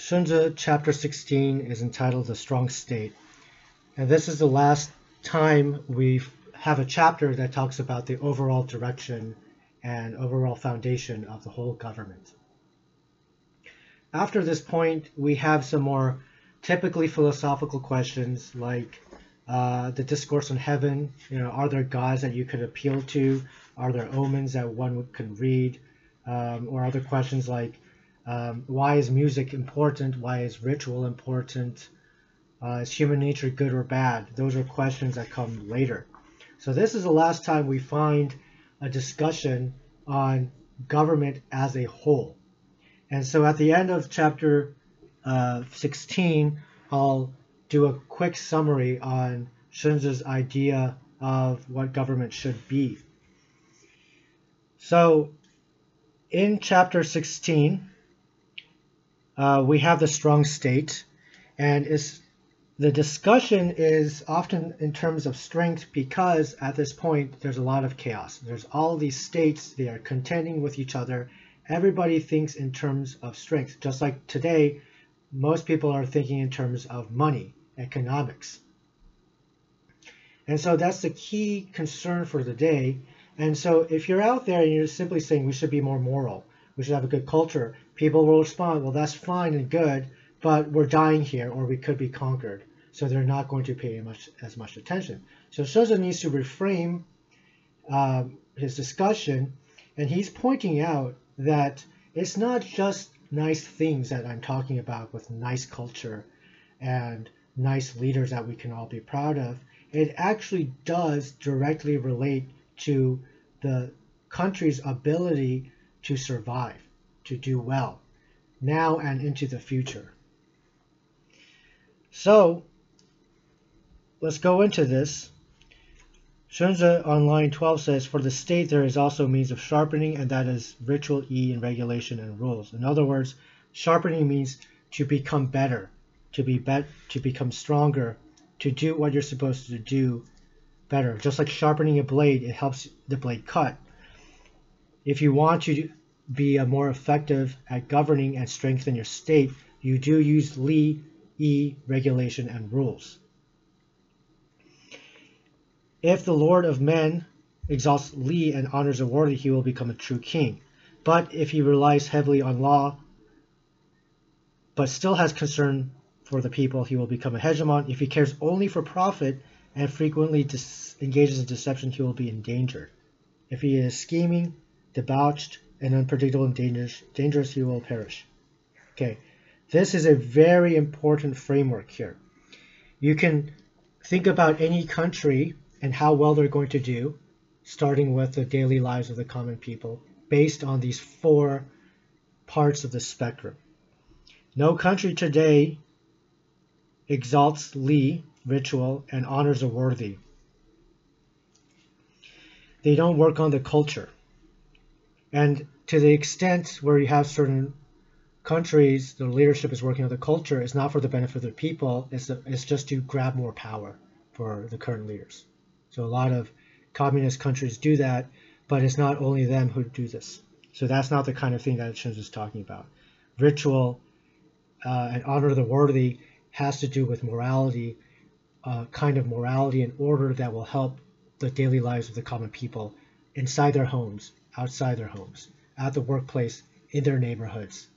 Xunzi chapter 16 is entitled The Strong State. And this is the last time we have a chapter that talks about the overall direction and overall foundation of the whole government. After this point, we have some more typically philosophical questions like uh, the discourse on heaven. You know, are there gods that you could appeal to? Are there omens that one can read? Um, or other questions like um, why is music important? Why is ritual important? Uh, is human nature good or bad? Those are questions that come later. So this is the last time we find a discussion on government as a whole. And so at the end of chapter uh, 16, I'll do a quick summary on Xunzi's idea of what government should be. So in chapter 16, uh, we have the strong state, and is the discussion is often in terms of strength because at this point there's a lot of chaos. There's all these states, they are contending with each other. Everybody thinks in terms of strength. Just like today, most people are thinking in terms of money, economics. And so that's the key concern for the day. And so if you're out there and you're simply saying we should be more moral, we should have a good culture, people will respond, well, that's fine and good, but we're dying here or we could be conquered. So they're not going to pay much as much attention. So Xunzi needs to reframe um, his discussion, and he's pointing out that it's not just nice things that I'm talking about with nice culture and nice leaders that we can all be proud of. It actually does directly relate to the country's ability to survive, to do well, now and into the future. So, let's go into this. Xunzi on line 12 says, For the state there is also means of sharpening, and that is ritual E and regulation and rules. In other words, sharpening means to become better, to be bet to become stronger, to do what you're supposed to do better. Just like sharpening a blade, it helps the blade cut if you want to be more effective at governing and strengthen your state, you do use Li, E, regulation, and rules. If the Lord of men exalts Li and honors a worthy, he will become a true king. But if he relies heavily on law, but still has concern for the people, he will become a hegemon. If he cares only for profit and frequently engages in deception, he will be endangered. If he is scheming, debauched, and unpredictable and dangerous, dangerous he will perish. Okay, this is a very important framework here. You can think about any country and how well they're going to do, starting with the daily lives of the common people, based on these four parts of the spectrum. No country today exalts Li, ritual, and honors the worthy. They don't work on the culture. And to the extent where you have certain countries, the leadership is working on the culture, it's not for the benefit of the people, it's, it's just to grab more power for the current leaders. So a lot of communist countries do that, but it's not only them who do this. So that's not the kind of thing that Xunzi is talking about. Ritual uh, and honor the worthy has to do with morality, uh, kind of morality and order that will help the daily lives of the common people inside their homes outside their homes, at the workplace, in their neighborhoods,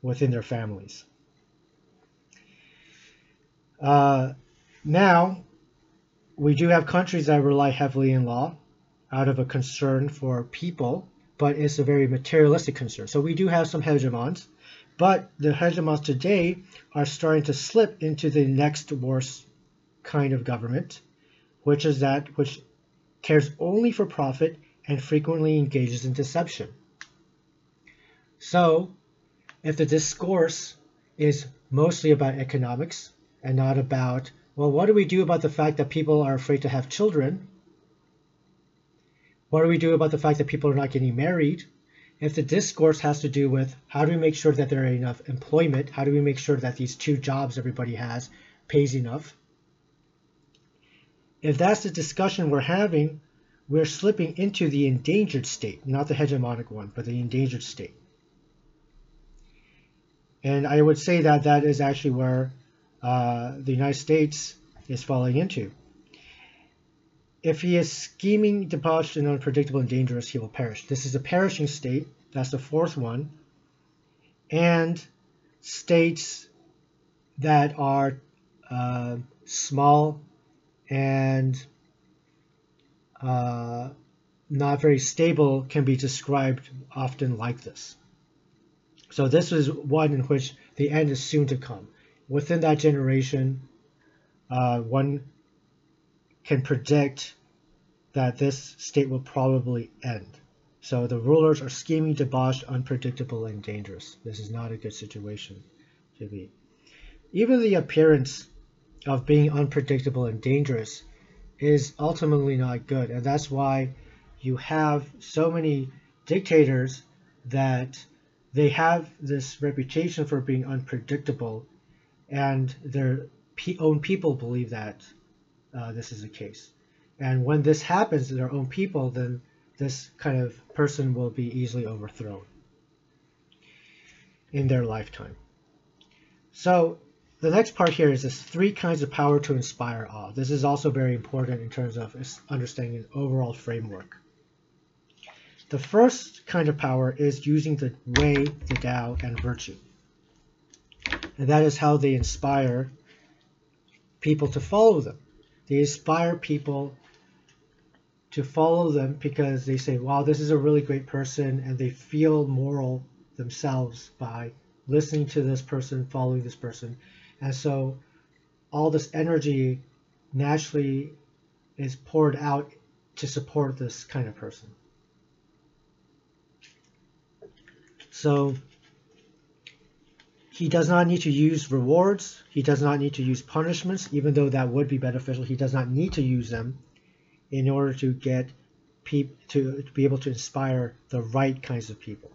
within their families. Uh, now, we do have countries that rely heavily in law out of a concern for people, but it's a very materialistic concern. So we do have some hegemons, but the hegemons today are starting to slip into the next worst kind of government, which is that which cares only for profit and frequently engages in deception. So, if the discourse is mostly about economics and not about, well, what do we do about the fact that people are afraid to have children? What do we do about the fact that people are not getting married? If the discourse has to do with how do we make sure that there are enough employment, how do we make sure that these two jobs everybody has pays enough? If that's the discussion we're having, we're slipping into the endangered state, not the hegemonic one, but the endangered state. And I would say that that is actually where uh, the United States is falling into. If he is scheming, debauched, and unpredictable and dangerous, he will perish. This is a perishing state. That's the fourth one. And states that are uh, small and uh, not very stable can be described often like this. So this is one in which the end is soon to come. Within that generation, uh, one can predict that this state will probably end. So the rulers are scheming, debauched, unpredictable, and dangerous. This is not a good situation to be. Even the appearance of being unpredictable and dangerous is ultimately not good. And that's why you have so many dictators that they have this reputation for being unpredictable, and their own people believe that uh, this is the case. And when this happens to their own people, then this kind of person will be easily overthrown in their lifetime. So the next part here is this three kinds of power to inspire awe. This is also very important in terms of understanding the overall framework. The first kind of power is using the way, the Tao, and virtue. And that is how they inspire people to follow them. They inspire people to follow them because they say, wow, this is a really great person, and they feel moral themselves by listening to this person, following this person. And so all this energy naturally is poured out to support this kind of person. So he does not need to use rewards. He does not need to use punishments, even though that would be beneficial. He does not need to use them in order to get people to, to be able to inspire the right kinds of people.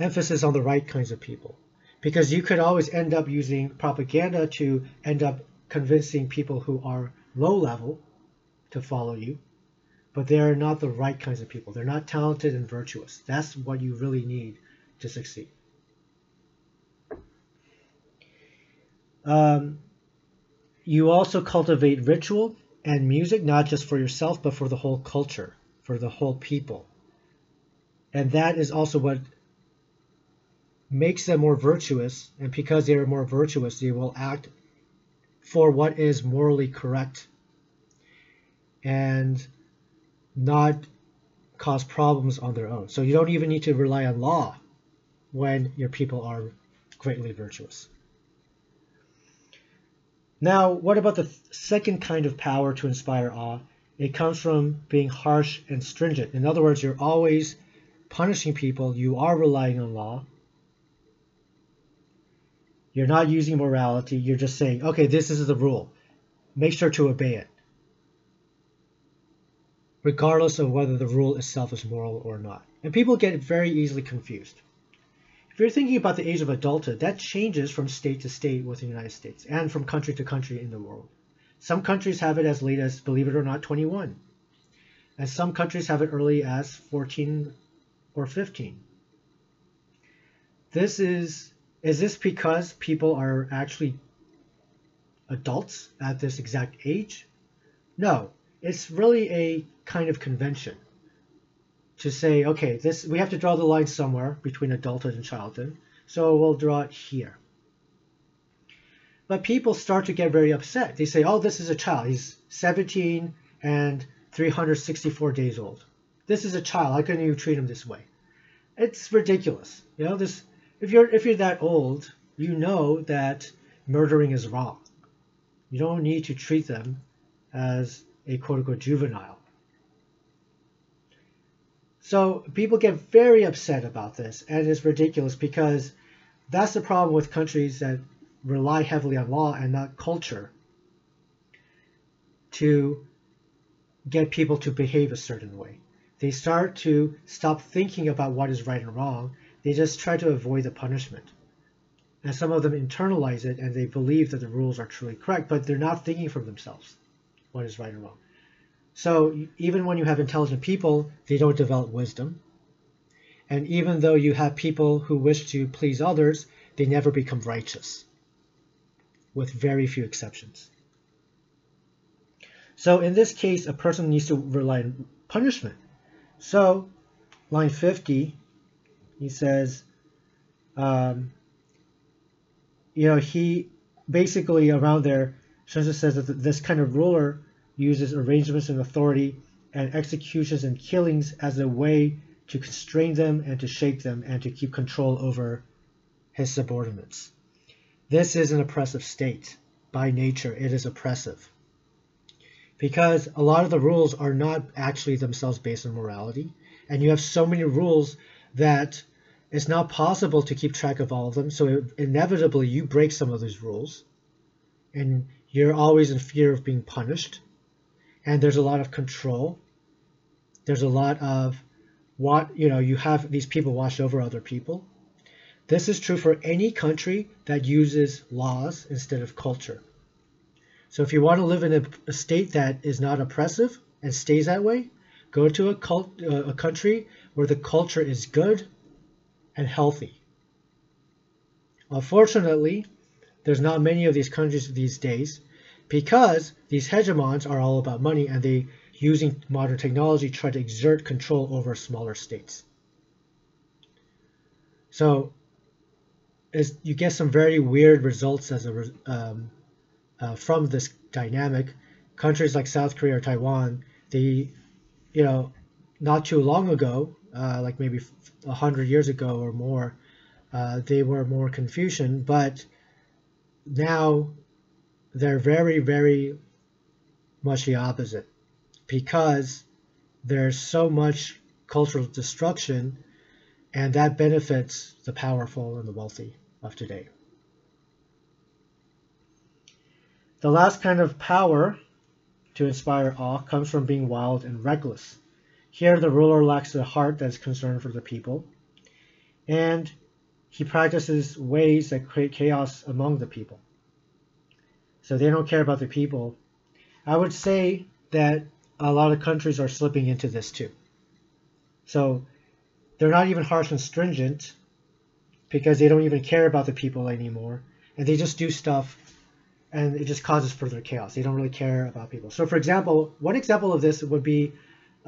Emphasis on the right kinds of people. Because you could always end up using propaganda to end up convincing people who are low level to follow you, but they are not the right kinds of people. They're not talented and virtuous. That's what you really need to succeed. Um, you also cultivate ritual and music, not just for yourself, but for the whole culture, for the whole people. And that is also what makes them more virtuous. And because they are more virtuous, they will act for what is morally correct and not cause problems on their own. So you don't even need to rely on law when your people are greatly virtuous. Now, what about the second kind of power to inspire awe? It comes from being harsh and stringent. In other words, you're always punishing people, you are relying on law. You're not using morality, you're just saying, okay, this is the rule. Make sure to obey it, regardless of whether the rule itself is moral or not. And people get very easily confused. If you're thinking about the age of adulthood, that changes from state to state within the United States and from country to country in the world. Some countries have it as late as, believe it or not, 21. And some countries have it early as 14 or 15. This is, is this because people are actually adults at this exact age? No, it's really a kind of convention to say, okay, this we have to draw the line somewhere between adulthood and childhood, so we'll draw it here. But people start to get very upset. They say, oh, this is a child. He's 17 and 364 days old. This is a child. How can you treat him this way? It's ridiculous. You know, this if you're if you're that old, you know that murdering is wrong. You don't need to treat them as a quote unquote juvenile. So people get very upset about this, and it's ridiculous because that's the problem with countries that rely heavily on law and not culture to get people to behave a certain way. They start to stop thinking about what is right and wrong. They just try to avoid the punishment. And some of them internalize it and they believe that the rules are truly correct, but they're not thinking for themselves what is right and wrong. So even when you have intelligent people, they don't develop wisdom. And even though you have people who wish to please others, they never become righteous, with very few exceptions. So in this case, a person needs to rely on punishment. So, line 50, he says, um, you know, he basically around there, Xunzi says that this kind of ruler uses arrangements and authority and executions and killings as a way to constrain them and to shake them and to keep control over his subordinates. This is an oppressive state. By nature, it is oppressive. Because a lot of the rules are not actually themselves based on morality, and you have so many rules that it's not possible to keep track of all of them. So inevitably, you break some of those rules, and you're always in fear of being punished. And there's a lot of control. There's a lot of what you know. You have these people watch over other people. This is true for any country that uses laws instead of culture. So if you want to live in a, a state that is not oppressive and stays that way, go to a, cult, uh, a country where the culture is good and healthy. Unfortunately, there's not many of these countries these days because these hegemons are all about money and they using modern technology try to exert control over smaller states. So as you get some very weird results as a um, uh, from this dynamic. Countries like South Korea or Taiwan, they, you know, not too long ago, uh, like maybe a hundred years ago or more, uh, they were more Confucian, but now they're very, very much the opposite because there's so much cultural destruction and that benefits the powerful and the wealthy of today. The last kind of power to inspire awe comes from being wild and reckless. Here, the ruler lacks the heart that is concerned for the people, and he practices ways that create chaos among the people. So they don't care about the people. I would say that a lot of countries are slipping into this too. So they're not even harsh and stringent because they don't even care about the people anymore. And they just do stuff and it just causes further chaos. They don't really care about people. So, for example, one example of this would be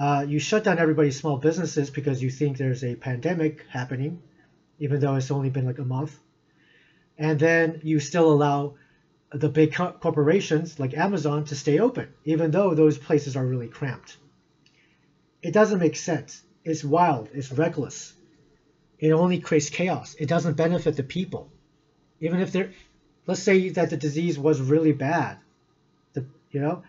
uh, you shut down everybody's small businesses because you think there's a pandemic happening, even though it's only been like a month. And then you still allow the big co- corporations like Amazon to stay open, even though those places are really cramped. It doesn't make sense. It's wild. It's reckless. It only creates chaos. It doesn't benefit the people. Even if they're, let's say that the disease was really bad, the, you know,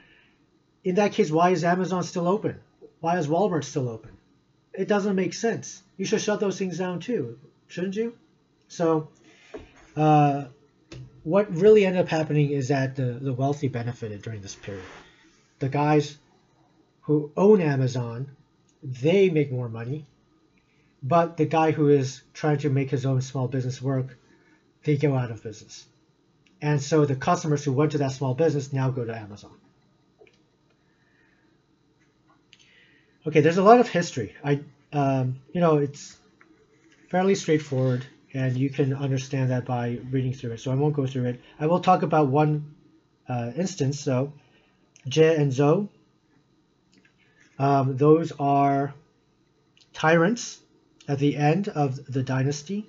in that case, why is Amazon still open? Why is Walmart still open? It doesn't make sense. You should shut those things down too, shouldn't you? So, uh, what really ended up happening is that the, the wealthy benefited during this period. The guys who own Amazon, they make more money, but the guy who is trying to make his own small business work, they go out of business. And so the customers who went to that small business now go to Amazon. Okay, there's a lot of history. I, um, you know, it's fairly straightforward and you can understand that by reading through it. So I won't go through it. I will talk about one uh, instance. So Jie and Zhou, um, those are tyrants at the end of the dynasty,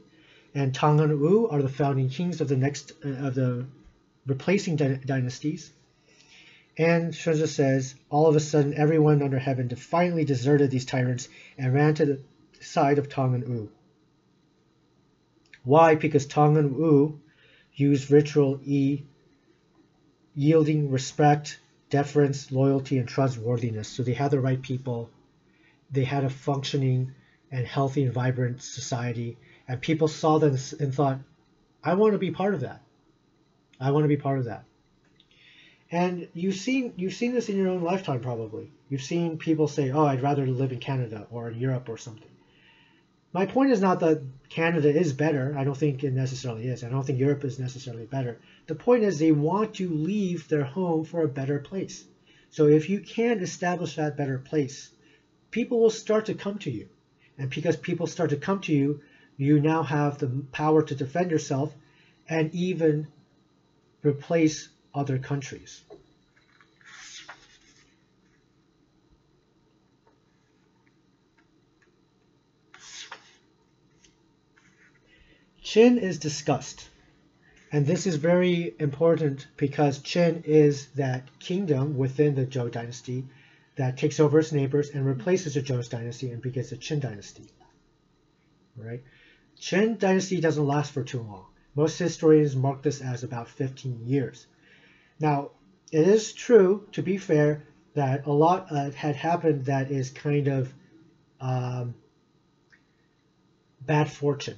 and Tang and Wu are the founding kings of the next uh, of the replacing dy- dynasties. And Xunzi says, all of a sudden, everyone under heaven defiantly deserted these tyrants and ran to the side of Tang and Wu. Why? Because Tang and Wu use ritual E, yielding respect, deference, loyalty, and trustworthiness. So they had the right people. They had a functioning and healthy and vibrant society. And people saw them and thought, I want to be part of that. I want to be part of that. And you've seen you've seen this in your own lifetime probably. You've seen people say, "Oh, I'd rather live in Canada or in Europe or something." My point is not that Canada is better. I don't think it necessarily is. I don't think Europe is necessarily better. The point is they want to leave their home for a better place. So if you can't establish that better place, people will start to come to you. And because people start to come to you, you now have the power to defend yourself and even replace other countries. Qin is discussed. And this is very important because Qin is that kingdom within the Zhou dynasty that takes over its neighbors and replaces the Zhou dynasty and begins the Qin dynasty. Right? Qin dynasty doesn't last for too long. Most historians mark this as about 15 years. Now, it is true, to be fair, that a lot uh, had happened that is kind of um, bad fortune.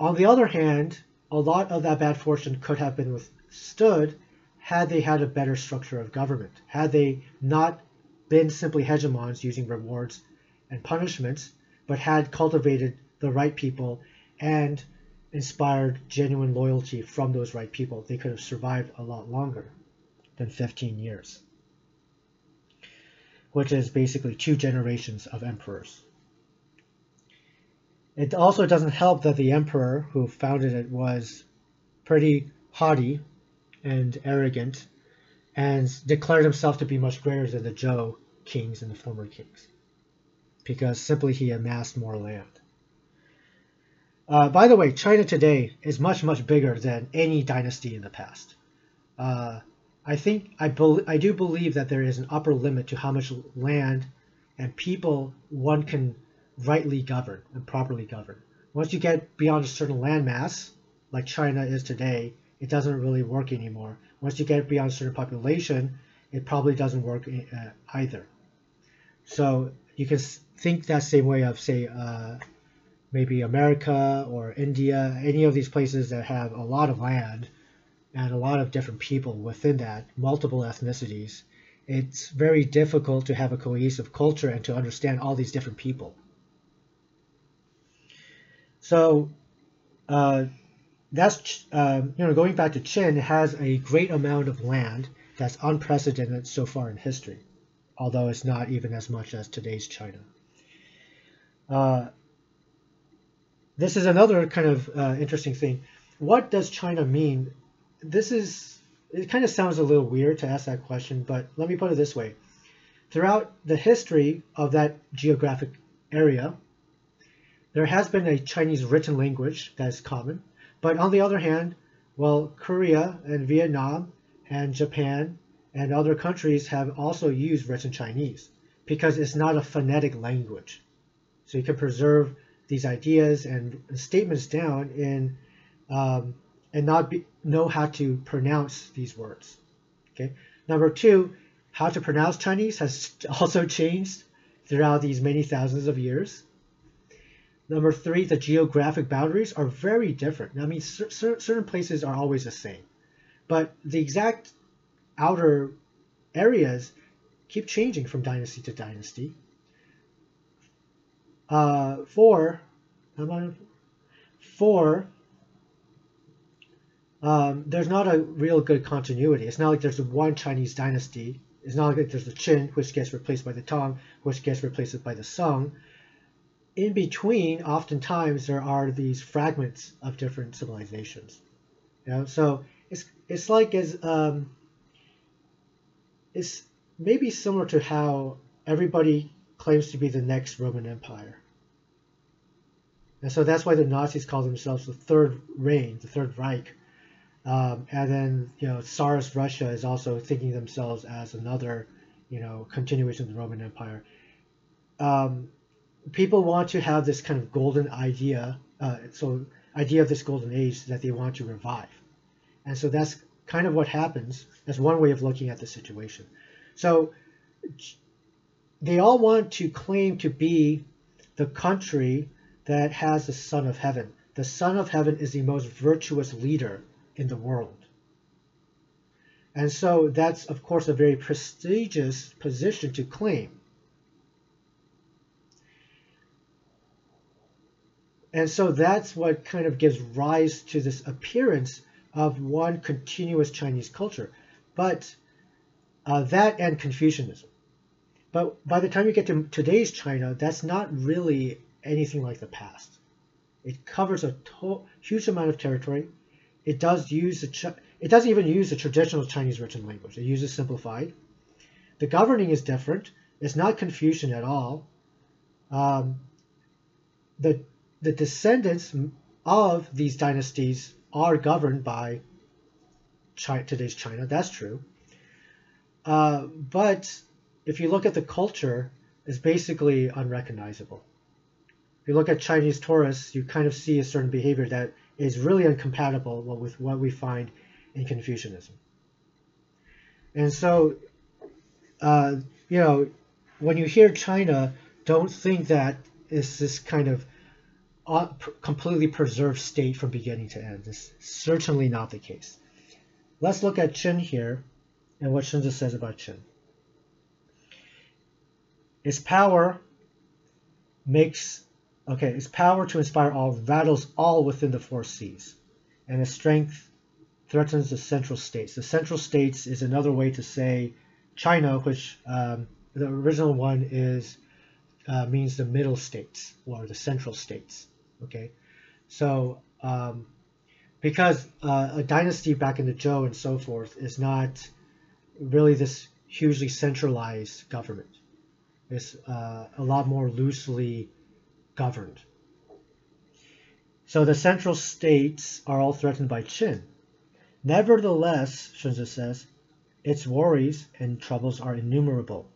On the other hand, a lot of that bad fortune could have been withstood had they had a better structure of government, had they not been simply hegemons using rewards and punishments, but had cultivated the right people and inspired genuine loyalty from those right people, they could have survived a lot longer than 15 years, which is basically two generations of emperors. It also doesn't help that the emperor who founded it was pretty haughty and arrogant and declared himself to be much greater than the Zhou kings and the former kings because simply he amassed more land. Uh, by the way, China today is much, much bigger than any dynasty in the past. Uh, I think I, be- I do believe that there is an upper limit to how much land and people one can rightly govern and properly govern. Once you get beyond a certain landmass, like China is today, it doesn't really work anymore. Once you get beyond a certain population, it probably doesn't work uh, either. So you can think that same way of, say, uh, maybe America or India, any of these places that have a lot of land and a lot of different people within that, multiple ethnicities, it's very difficult to have a cohesive culture and to understand all these different people. So uh, that's uh, you know going back to Qin has a great amount of land that's unprecedented so far in history, although it's not even as much as today's China. Uh, this is another kind of uh, interesting thing. What does China mean? This is it kind of sounds a little weird to ask that question, but let me put it this way. Throughout the history of that geographic area, there has been a Chinese written language that is common, but on the other hand, well, Korea and Vietnam and Japan and other countries have also used written Chinese because it's not a phonetic language. So you can preserve these ideas and statements down in um, and not be, know how to pronounce these words. Okay. Number two, how to pronounce Chinese has also changed throughout these many thousands of years. Number three, the geographic boundaries are very different. I mean, cer- certain places are always the same, but the exact outer areas keep changing from dynasty to dynasty. Uh, four, four, um, there's not a real good continuity. It's not like there's one Chinese dynasty. It's not like there's the Qin, which gets replaced by the Tang, which gets replaced by the Song. In between, oftentimes there are these fragments of different civilizations. You know, so it's it's like as um, it's maybe similar to how everybody claims to be the next Roman Empire. And so that's why the Nazis call themselves the Third Reign, the Third Reich. Um, and then, you know, Tsarist Russia is also thinking themselves as another, you know, continuation of the Roman Empire. Um, people want to have this kind of golden idea, uh, so idea of this golden age that they want to revive. And so that's kind of what happens. That's one way of looking at the situation. So they all want to claim to be the country that has the Son of Heaven. The Son of Heaven is the most virtuous leader in the world. And so that's, of course, a very prestigious position to claim. And so that's what kind of gives rise to this appearance of one continuous Chinese culture. But uh, that and Confucianism. But by the time you get to today's China, that's not really anything like the past. It covers a to- huge amount of territory. It does use the Ch- it doesn't even use the traditional Chinese written language. It uses simplified. The governing is different. It's not Confucian at all. Um, the the descendants of these dynasties are governed by today's China. That's true. Uh, but if you look at the culture, it's basically unrecognizable. If you look at Chinese tourists, you kind of see a certain behavior that is really incompatible with what we find in Confucianism. And so, uh, you know, when you hear China, don't think that it's this kind of completely preserved state from beginning to end. It's certainly not the case. Let's look at Qin here and what Xunzi says about Qin. Its power makes okay, its power to inspire all rattles all within the four seas, and its strength threatens the central states. The central states is another way to say China, which um, the original one is uh, means the middle states or the central states. Okay, so um, because uh, a dynasty back in the Zhou and so forth is not really this hugely centralized government. It's uh, a lot more loosely governed. So the central states are all threatened by Qin. Nevertheless, Xunzi says, its worries and troubles are innumerable.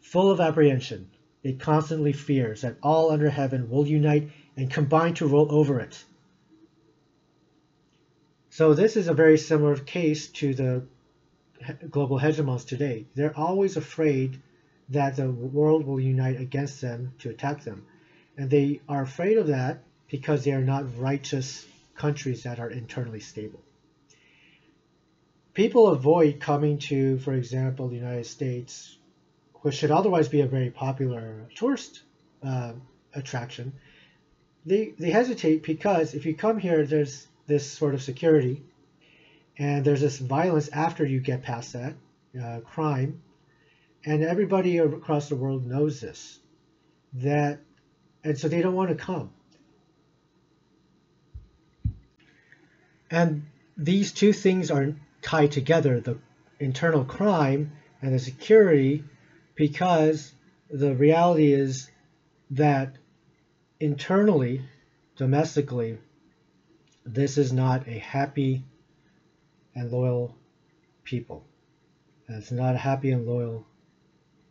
Full of apprehension, it constantly fears that all under heaven will unite and combine to roll over it. So this is a very similar case to the global hegemons today. They're always afraid that the world will unite against them to attack them. And they are afraid of that because they are not righteous countries that are internally stable. People avoid coming to, for example, the United States, which should otherwise be a very popular tourist uh, attraction. They, they hesitate because if you come here, there's this sort of security, and there's this violence after you get past that uh, crime, and everybody across the world knows this, that, and so they don't want to come. And these two things are tied together: the internal crime and the security, because the reality is that internally, domestically, this is not a happy and loyal people. It's not a happy and loyal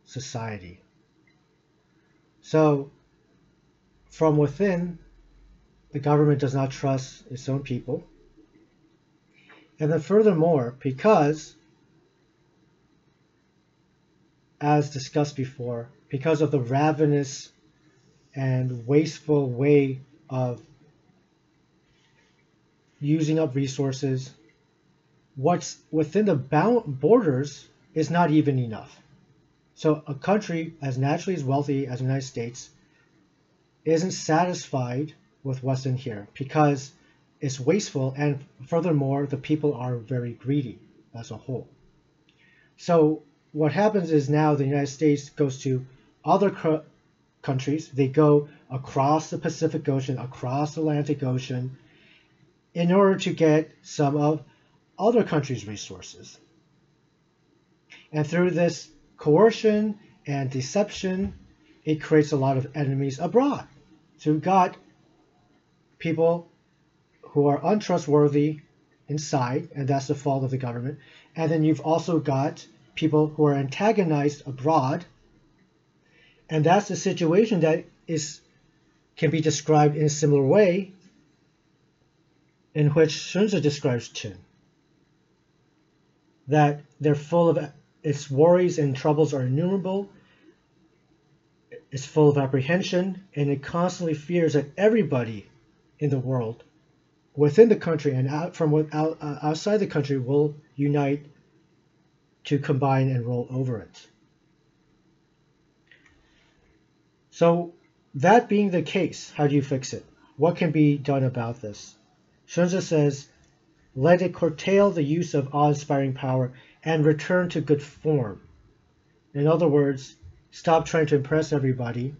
society. So, from within, the government does not trust its own people. And then, furthermore, because, as discussed before, because of the ravenous and wasteful way of using up resources. What's within the bound borders is not even enough. So a country as naturally as wealthy as the United States isn't satisfied with what's in here because it's wasteful and furthermore the people are very greedy as a whole. So what happens is now the United States goes to other countries. They go across the Pacific Ocean, across the Atlantic Ocean, in order to get some of other countries' resources. And through this coercion and deception, it creates a lot of enemies abroad. So you've got people who are untrustworthy inside, and that's the fault of the government. And then you've also got people who are antagonized abroad, and that's the situation that is can be described in a similar way in which Xunzi describes Qin. That they're full of its worries and troubles are innumerable. It's full of apprehension, and it constantly fears that everybody in the world, within the country and out from out, uh, outside the country, will unite to combine and roll over it. So, that being the case, how do you fix it? What can be done about this? Xunzi says, let it curtail the use of awe-inspiring power and return to good form. In other words, stop trying to impress everybody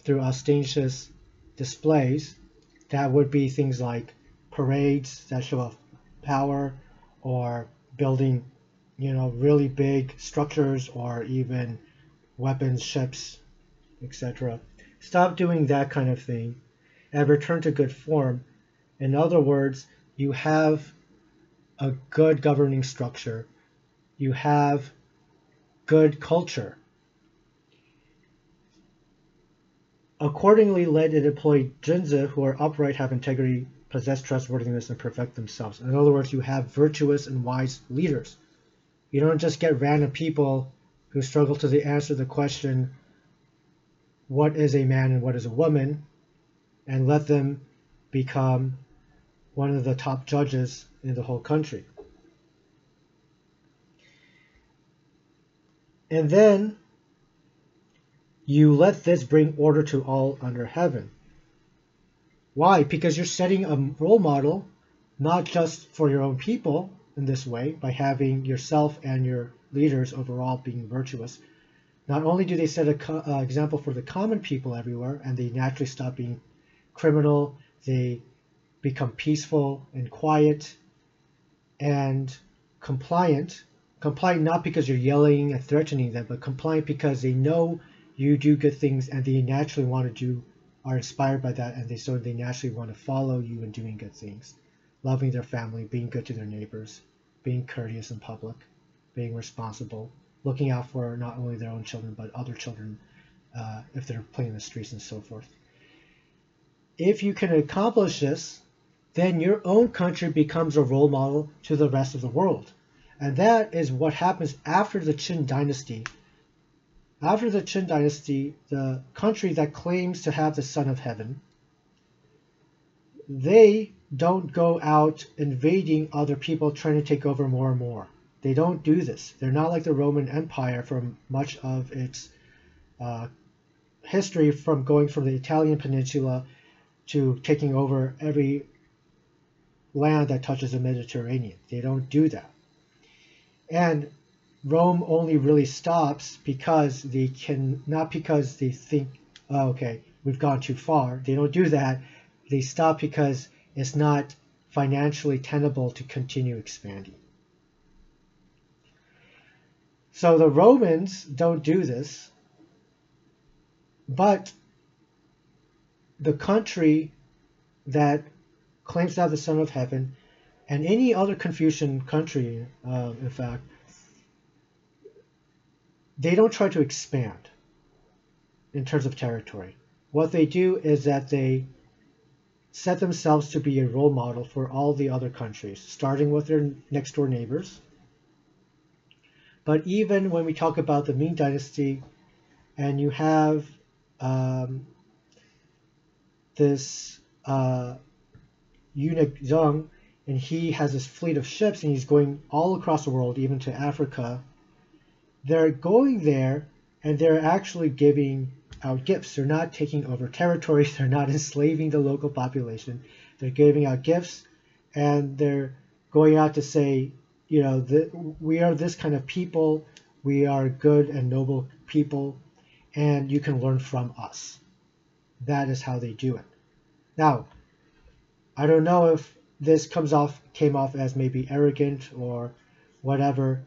through ostentatious displays. That would be things like parades that show off power or building, you know, really big structures or even weapons, ships, etc. Stop doing that kind of thing and return to good form. In other words, you have a good governing structure, you have good culture. Accordingly, let it employ junzi who are upright, have integrity, possess trustworthiness, and perfect themselves. In other words, you have virtuous and wise leaders. You don't just get random people who struggle to answer the question, what is a man and what is a woman, and let them become one of the top judges in the whole country. And then you let this bring order to all under heaven. Why? Because you're setting a role model not just for your own people in this way by having yourself and your leaders overall being virtuous. Not only do they set an uh, example for the common people everywhere and they naturally stop being criminal, they become peaceful and quiet and compliant. Compliant not because you're yelling and threatening them, but compliant because they know you do good things and they naturally want to do are inspired by that and they so they naturally want to follow you in doing good things. Loving their family being good to their neighbors being courteous in public being responsible looking out for not only their own children but other children uh, if they're playing in the streets and so forth. If you can accomplish this then your own country becomes a role model to the rest of the world and that is what happens after the qin dynasty after the Qin dynasty, the country that claims to have the Son of Heaven, they don't go out invading other people trying to take over more and more. They don't do this. They're not like the Roman Empire from much of its uh, history from going from the Italian peninsula to taking over every land that touches the Mediterranean. They don't do that. And Rome only really stops because they can not because they think, oh, okay, we've gone too far. They don't do that. They stop because it's not financially tenable to continue expanding. So the Romans don't do this, but the country that claims to have the Son of Heaven and any other Confucian country, uh, in fact, they don't try to expand in terms of territory. What they do is that they set themselves to be a role model for all the other countries, starting with their next door neighbors. But even when we talk about the Ming Dynasty, and you have um, this uh, eunuch Zheng, and he has this fleet of ships, and he's going all across the world, even to Africa, they're going there and they're actually giving out gifts. They're not taking over territories. They're not enslaving the local population. They're giving out gifts and they're going out to say, you know, the, we are this kind of people. We are good and noble people, and you can learn from us. That is how they do it. Now, I don't know if this comes off came off as maybe arrogant or whatever,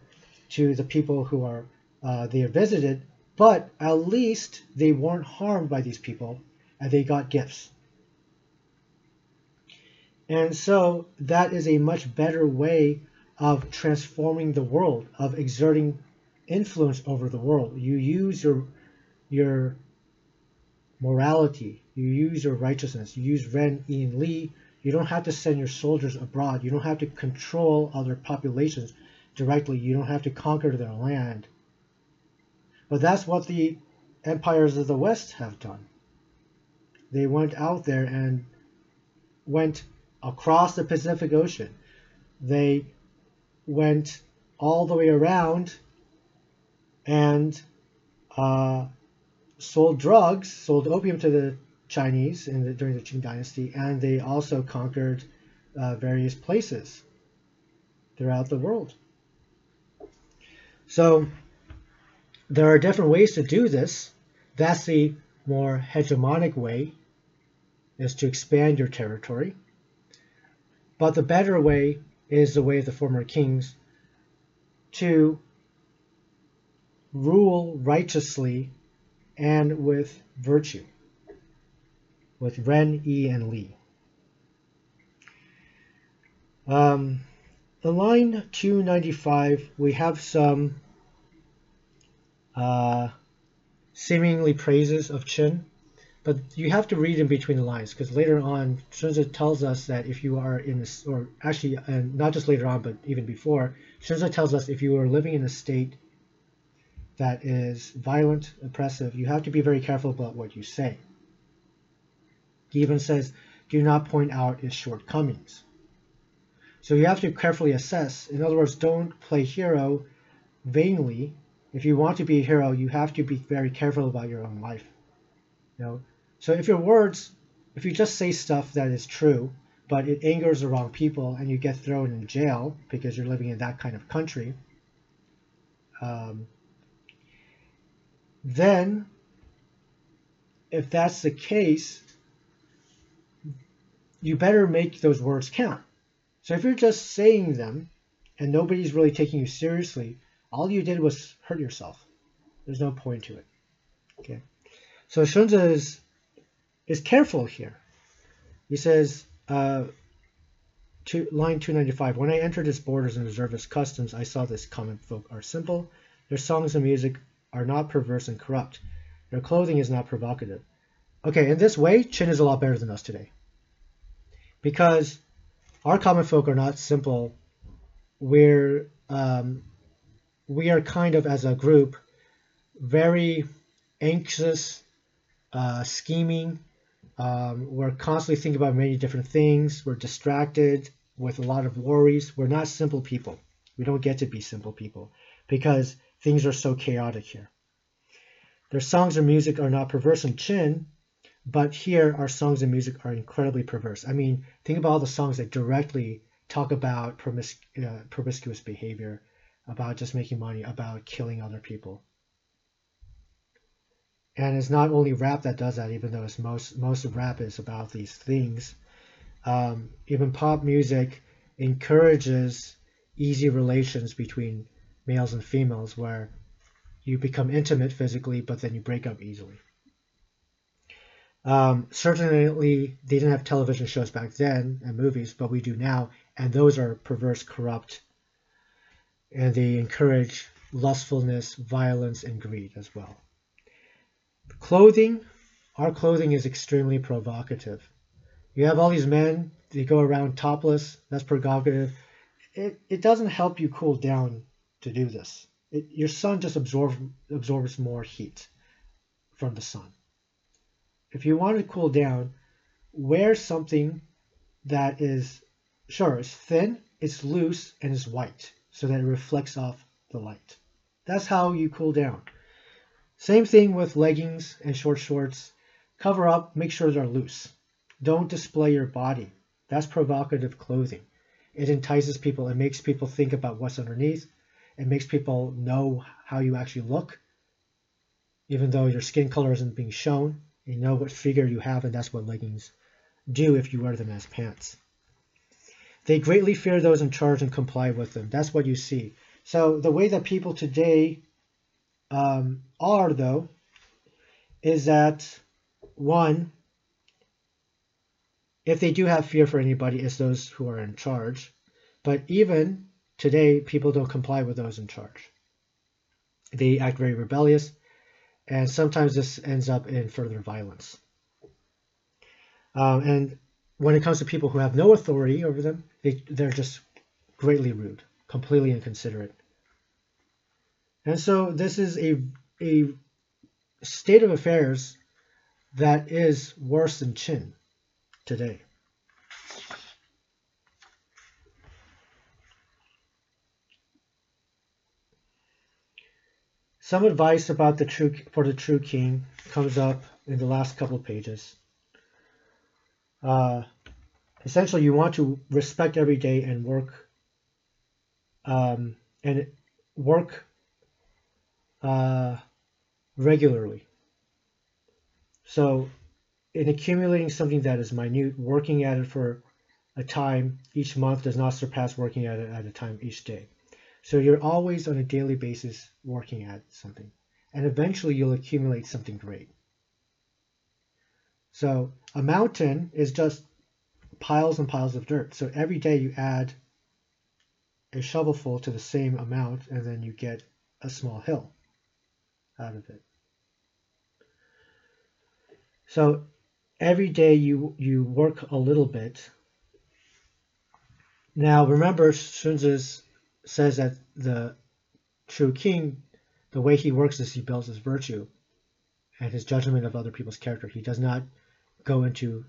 to the people who are uh, they visited, but at least they weren't harmed by these people and they got gifts. And so that is a much better way of transforming the world, of exerting influence over the world. You use your your morality, you use your righteousness, you use Ren Yin Li. You don't have to send your soldiers abroad. You don't have to control other populations directly. You don't have to conquer their land. But that's what the empires of the West have done. They went out there and went across the Pacific Ocean. They went all the way around and uh, sold drugs, sold opium to the Chinese in the, during the Qing Dynasty, and they also conquered uh, various places throughout the world. So there are different ways to do this. That's the more hegemonic way, is to expand your territory. But the better way is the way of the former kings to rule righteously and with virtue, with Ren, Yi, and Li. Um, in line 295, we have some uh, seemingly praises of Qin, but you have to read in between the lines because later on, Xunzi tells us that if you are in this, or actually, and not just later on, but even before, Xunzi tells us if you are living in a state that is violent, oppressive, you have to be very careful about what you say. He even says, do not point out its shortcomings. So you have to carefully assess. In other words, don't play hero vainly. If you want to be a hero, you have to be very careful about your own life. You know? So if your words, if you just say stuff that is true, but it angers the wrong people and you get thrown in jail because you're living in that kind of country, um, then if that's the case, you better make those words count. So if you're just saying them and nobody's really taking you seriously, all you did was hurt yourself. There's no point to it. Okay. So Xunzi is, is careful here. He says, uh, to, line 295, when I entered its borders and observed its customs, I saw this common folk are simple. Their songs and music are not perverse and corrupt. Their clothing is not provocative. Okay, in this way, Qin is a lot better than us today. Because our common folk are not simple. We're um, we are kind of as a group very anxious, uh, scheming. Um, we're constantly thinking about many different things. We're distracted with a lot of worries. We're not simple people. We don't get to be simple people because things are so chaotic here. Their songs or music are not perverse in Qin, but here, our songs and music are incredibly perverse. I mean, think about all the songs that directly talk about promis- uh, promiscuous behavior, about just making money, about killing other people. And it's not only rap that does that, even though it's most most of rap is about these things. Um, even pop music encourages easy relations between males and females, where you become intimate physically, but then you break up easily. Um, certainly, they didn't have television shows back then and movies, but we do now, and those are perverse, corrupt, and they encourage lustfulness, violence, and greed as well. Clothing, our clothing is extremely provocative. You have all these men, they go around topless, that's provocative. It, it doesn't help you cool down to do this. It, your sun just absorbs absorbs more heat from the sun if you want to cool down, wear something that is sure it's thin, it's loose, and it's white, so that it reflects off the light. That's how you cool down. Same thing with leggings and short shorts. Cover up, make sure they're loose. Don't display your body. That's provocative clothing. It entices people, it makes people think about what's underneath, it makes people know how you actually look, even though your skin color isn't being shown. You know what figure you have, and that's what leggings do if you wear them as pants. They greatly fear those in charge and comply with them. That's what you see. So the way that people today um, are, though, is that one, if they do have fear for anybody, it's those who are in charge. But even today, people don't comply with those in charge. They act very rebellious and sometimes this ends up in further violence. Um, and when it comes to people who have no authority over them, they, they're just greatly rude, completely inconsiderate. And so this is a, a state of affairs that is worse than Qin today. Some advice about the true for the true king comes up in the last couple of pages. Uh, essentially, you want to respect every day and work um, and work uh, regularly. So, in accumulating something that is minute, working at it for a time each month does not surpass working at it at a time each day. So you're always on a daily basis working at something. And eventually you'll accumulate something great. So a mountain is just piles and piles of dirt. So every day you add a shovelful to the same amount and then you get a small hill out of it. So every day you you work a little bit. Now remember Tzu says that the true king, the way he works is he builds his virtue and his judgment of other people's character. He does not go into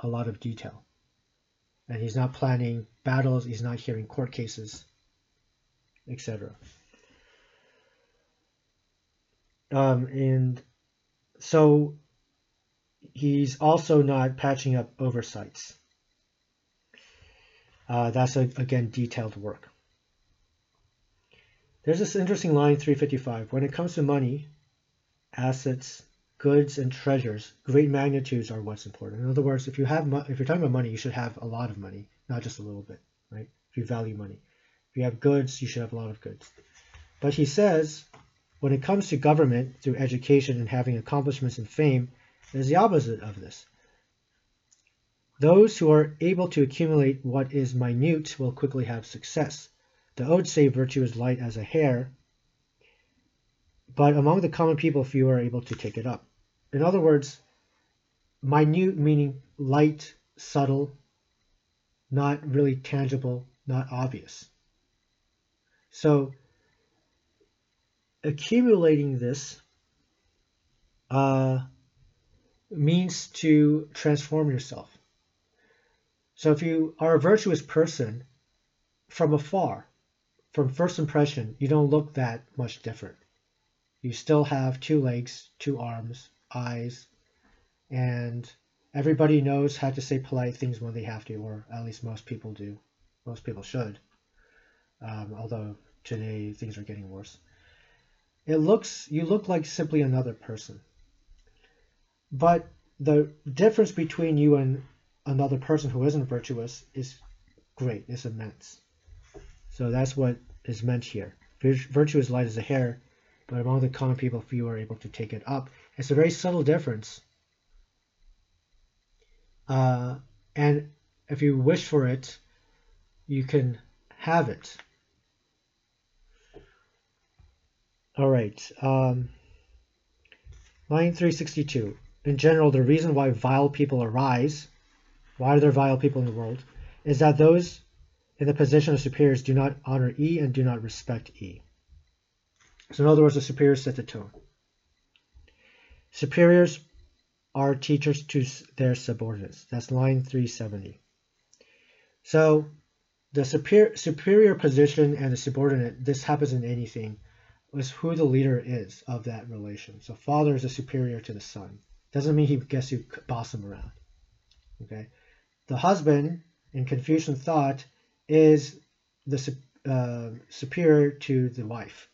a lot of detail. And he's not planning battles, he's not hearing court cases, etc. Um, and so he's also not patching up oversights. Uh, that's, a, again, detailed work. There's this interesting line 355. When it comes to money, assets, goods, and treasures, great magnitudes are what's important. In other words, if you have if you're talking about money, you should have a lot of money, not just a little bit, right? If you value money. If you have goods, you should have a lot of goods. But he says, when it comes to government, through education and having accomplishments and fame, it is the opposite of this. Those who are able to accumulate what is minute will quickly have success. The odes say virtue is light as a hair, but among the common people, few are able to take it up. In other words, minute meaning light, subtle, not really tangible, not obvious. So, accumulating this uh, means to transform yourself. So, if you are a virtuous person from afar, from first impression, you don't look that much different. You still have two legs, two arms, eyes, and everybody knows how to say polite things when they have to, or at least most people do. Most people should. Um, although today things are getting worse. It looks you look like simply another person. But the difference between you and another person who isn't virtuous is great, it's immense. So that's what is meant here. Virtue is light as a hair, but among the common people, few are able to take it up. It's a very subtle difference. Uh, and if you wish for it, you can have it. All right. Um, line 362. In general, the reason why vile people arise, why are there vile people in the world, is that those in the position of superiors do not honor E and do not respect E. So in other words, the superiors set the tone. Superiors are teachers to their subordinates. That's line 370. So the superior, superior position and the subordinate, this happens in anything, is who the leader is of that relation. So father is a superior to the son. Doesn't mean he gets to boss him around. Okay. The husband in Confucian thought is the uh, superior to the wife.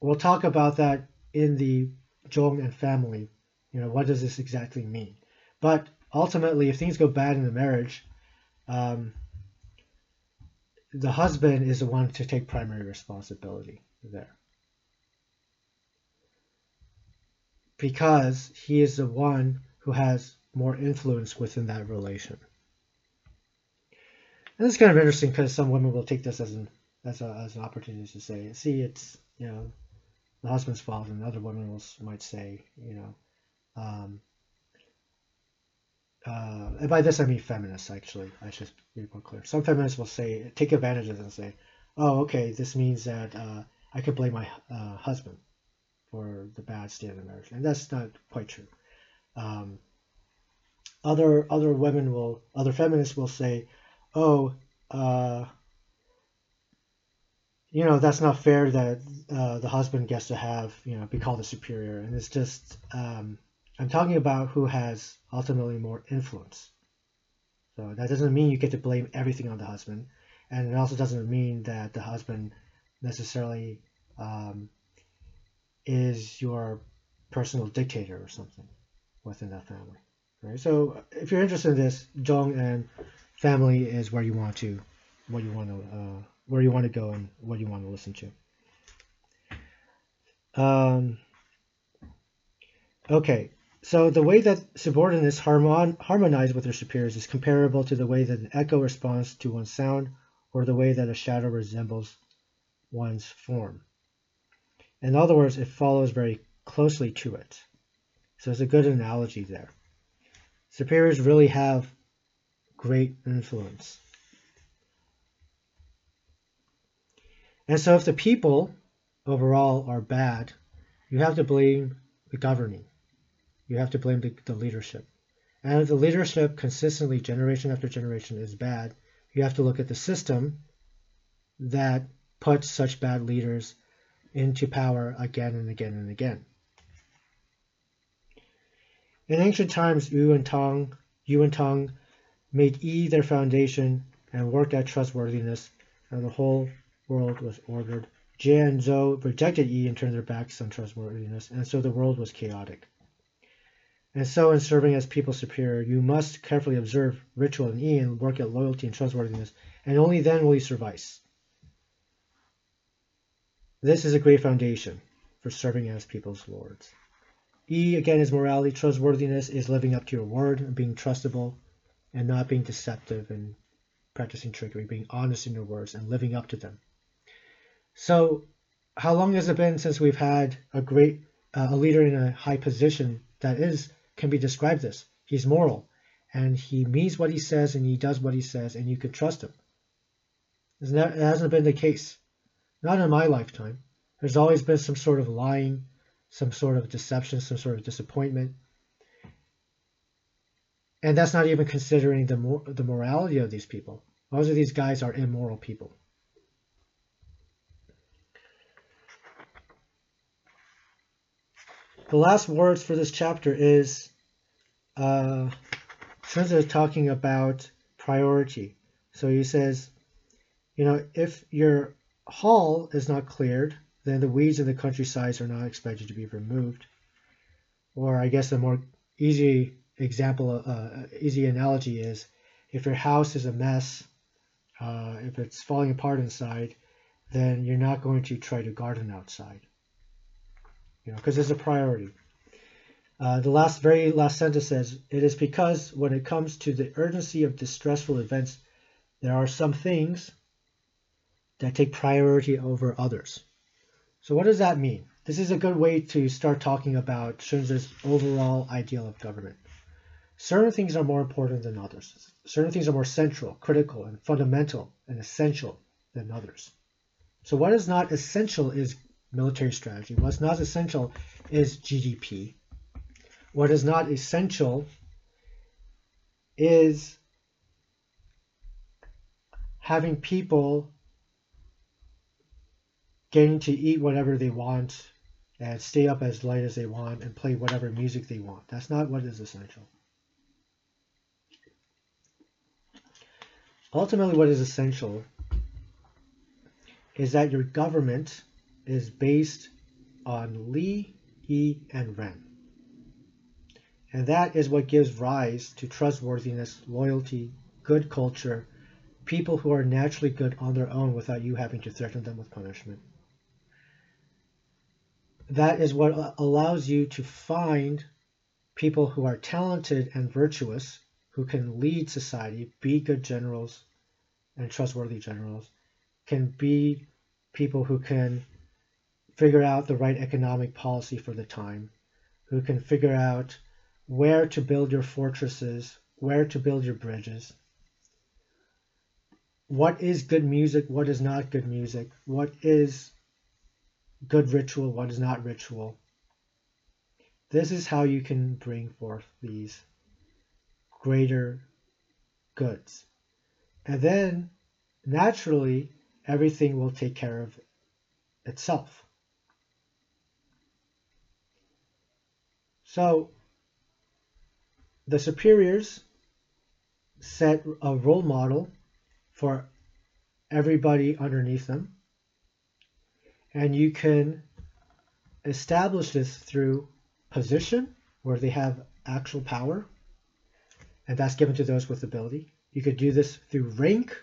We'll talk about that in the Zhong and family. You know, what does this exactly mean? But ultimately, if things go bad in the marriage, um, the husband is the one to take primary responsibility there. Because he is the one who has more influence within that relation. And it's kind of interesting because some women will take this as an as, a, as an opportunity to say, see, it's you know the husband's fault, and other women will, might say, you know, um, uh, and by this I mean feminists. Actually, I should be more clear. Some feminists will say, take advantage of this and say, oh, okay, this means that uh, I could blame my uh, husband for the bad state of the marriage, and that's not quite true. Um, other other women will, other feminists will say, oh, uh, you know, that's not fair that uh, the husband gets to have, you know, be called a superior. And it's just, um, I'm talking about who has ultimately more influence. So that doesn't mean you get to blame everything on the husband. And it also doesn't mean that the husband necessarily um, is your personal dictator or something within that family. Right. So if you're interested in this, Zhong and family is where you want to, what you want to, uh, where you want to go and what you want to listen to. Um, okay, so the way that subordinates harmon- harmonize with their superiors is comparable to the way that an echo responds to one's sound or the way that a shadow resembles one's form. In other words, it follows very closely to it. So it's a good analogy there. Superiors really have great influence. And so if the people overall are bad, you have to blame the governing. You have to blame the, the leadership. And if the leadership consistently, generation after generation, is bad, you have to look at the system that puts such bad leaders into power again and again and again. In ancient times, Yu and Tang, Yu and Tang made Yi their foundation and worked at trustworthiness, and the whole world was ordered. Jie and Zhou rejected Yi and turned their backs on trustworthiness, and so the world was chaotic. And so, in serving as people's superior, you must carefully observe ritual and Yi and work at loyalty and trustworthiness, and only then will you suffice. This is a great foundation for serving as people's lords. E again is morality. Trustworthiness is living up to your word and being trustable and not being deceptive and practicing trickery, being honest in your words and living up to them. So, how long has it been since we've had a great uh, a leader in a high position that is can be described as he's moral and he means what he says and he does what he says and you can trust him. It hasn't been the case. Not in my lifetime. There's always been some sort of lying, some sort of deception, some sort of disappointment. And that's not even considering the, mor- the morality of these people. Most of these guys are immoral people. The last words for this chapter is uh, is talking about priority. So he says, you know, if your hall is not cleared, then the weeds in the countryside are not expected to be removed. Or I guess a more easy example, uh, easy analogy is if your house is a mess, uh, if it's falling apart inside, then you're not going to try to garden outside. You know, because it's a priority. Uh, the last, very last sentence says, "It is because when it comes to the urgency of distressful events, there are some things that take priority over others." So what does that mean? This is a good way to start talking about Xunzi's overall ideal of government. Certain things are more important than others. Certain things are more central, critical, and fundamental and essential than others. So what is not essential is military strategy. What's not essential is GDP. What is not essential is having people getting to eat whatever they want and stay up as late as they want and play whatever music they want. That's not what is essential. Ultimately, what is essential is that your government is based on Li, Yi, and Ren. And that is what gives rise to trustworthiness, loyalty, good culture, people who are naturally good on their own without you having to threaten them with punishment that is what allows you to find people who are talented and virtuous, who can lead society, be good generals and trustworthy generals, can be people who can figure out the right economic policy for the time, who can figure out where to build your fortresses, where to build your bridges, what is good music, what is not good music, what is good ritual, what is not ritual. This is how you can bring forth these greater goods. And then naturally, everything will take care of itself. So the superiors set a role model for everybody underneath them And you can establish this through position, where they have actual power, and that's given to those with ability. You could do this through rank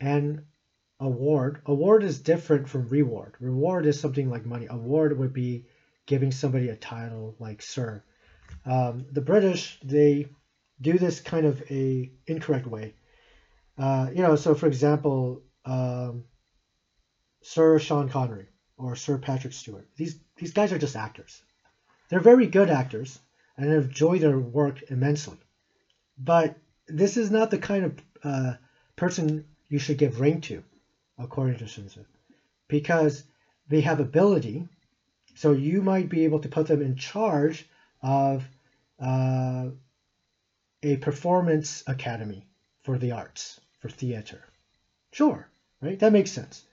and award. Award is different from reward. Reward is something like money. Award would be giving somebody a title like sir. Um, the British they do this kind of a incorrect way. Uh, you know, so for example, um, Sir Sean Connery or Sir Patrick Stewart. These these guys are just actors. They're very good actors and enjoy their work immensely. But this is not the kind of uh, person you should give rank to, according to Xunzi, because they have ability. So you might be able to put them in charge of uh, a performance academy for the arts, for theater. Sure, right? That makes sense.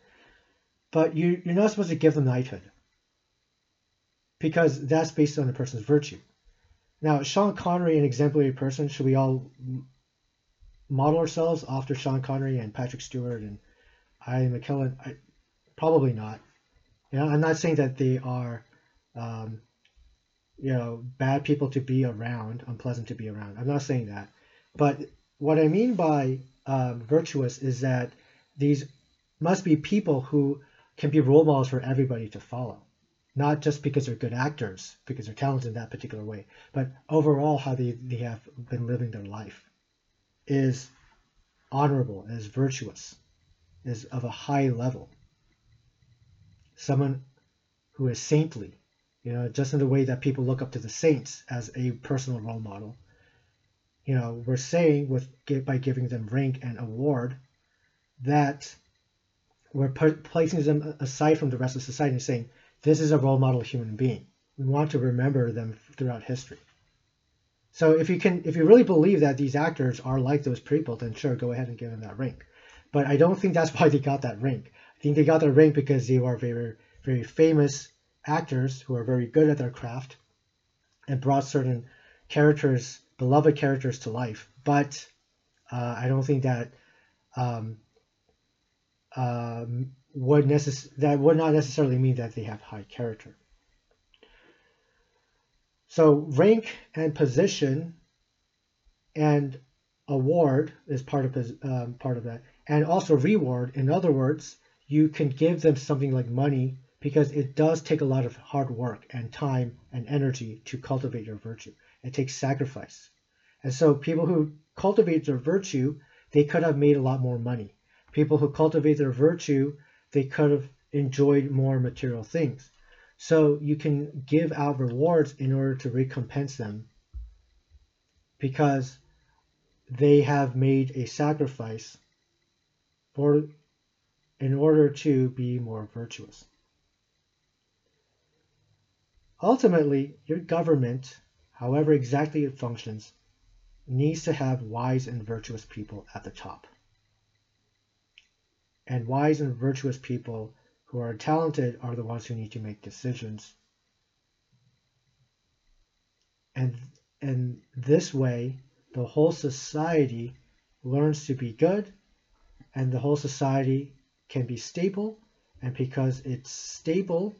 But you, you're not supposed to give them knighthood because that's based on the person's virtue. Now, Sean Connery, an exemplary person, should we all model ourselves after Sean Connery and Patrick Stewart and Ian McKellen? I, probably not. You know, I'm not saying that they are, um, you know, bad people to be around, unpleasant to be around. I'm not saying that. But what I mean by um, virtuous is that these must be people who can be role models for everybody to follow. Not just because they're good actors, because they're talented in that particular way, but overall how they, they have been living their life is honorable, is virtuous, is of a high level. Someone who is saintly, you know, just in the way that people look up to the saints as a personal role model. You know, we're saying with by giving them rank and award that we're placing them aside from the rest of society and saying this is a role model human being. We want to remember them throughout history. So if you can, if you really believe that these actors are like those people, then sure, go ahead and give them that rank. But I don't think that's why they got that rank. I think they got that rank because they were very, very famous actors who are very good at their craft and brought certain characters, beloved characters, to life. But uh, I don't think that um, um, would necess- that would not necessarily mean that they have high character. So rank and position and award is part of um, part of that, and also reward. In other words, you can give them something like money because it does take a lot of hard work and time and energy to cultivate your virtue. It takes sacrifice, and so people who cultivate their virtue, they could have made a lot more money. People who cultivate their virtue, they could have enjoyed more material things. So you can give out rewards in order to recompense them because they have made a sacrifice for in order to be more virtuous. Ultimately, your government, however exactly it functions, needs to have wise and virtuous people at the top. And wise and virtuous people who are talented are the ones who need to make decisions. And and this way, the whole society learns to be good, and the whole society can be stable. And because it's stable,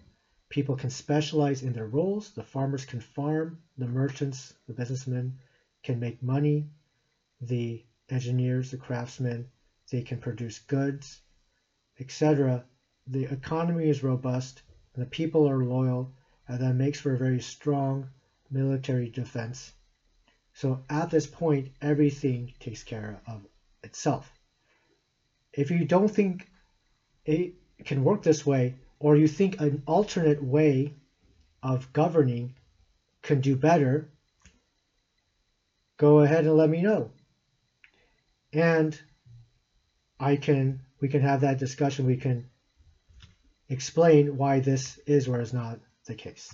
people can specialize in their roles. The farmers can farm, the merchants, the businessmen can make money, the engineers, the craftsmen, they can produce goods, etc the economy is robust, and the people are loyal, and that makes for a very strong military defense. So at this point, everything takes care of itself. If you don't think it can work this way, or you think an alternate way of governing can do better, go ahead and let me know. And I can we can have that discussion. We can explain why this is or is not the case.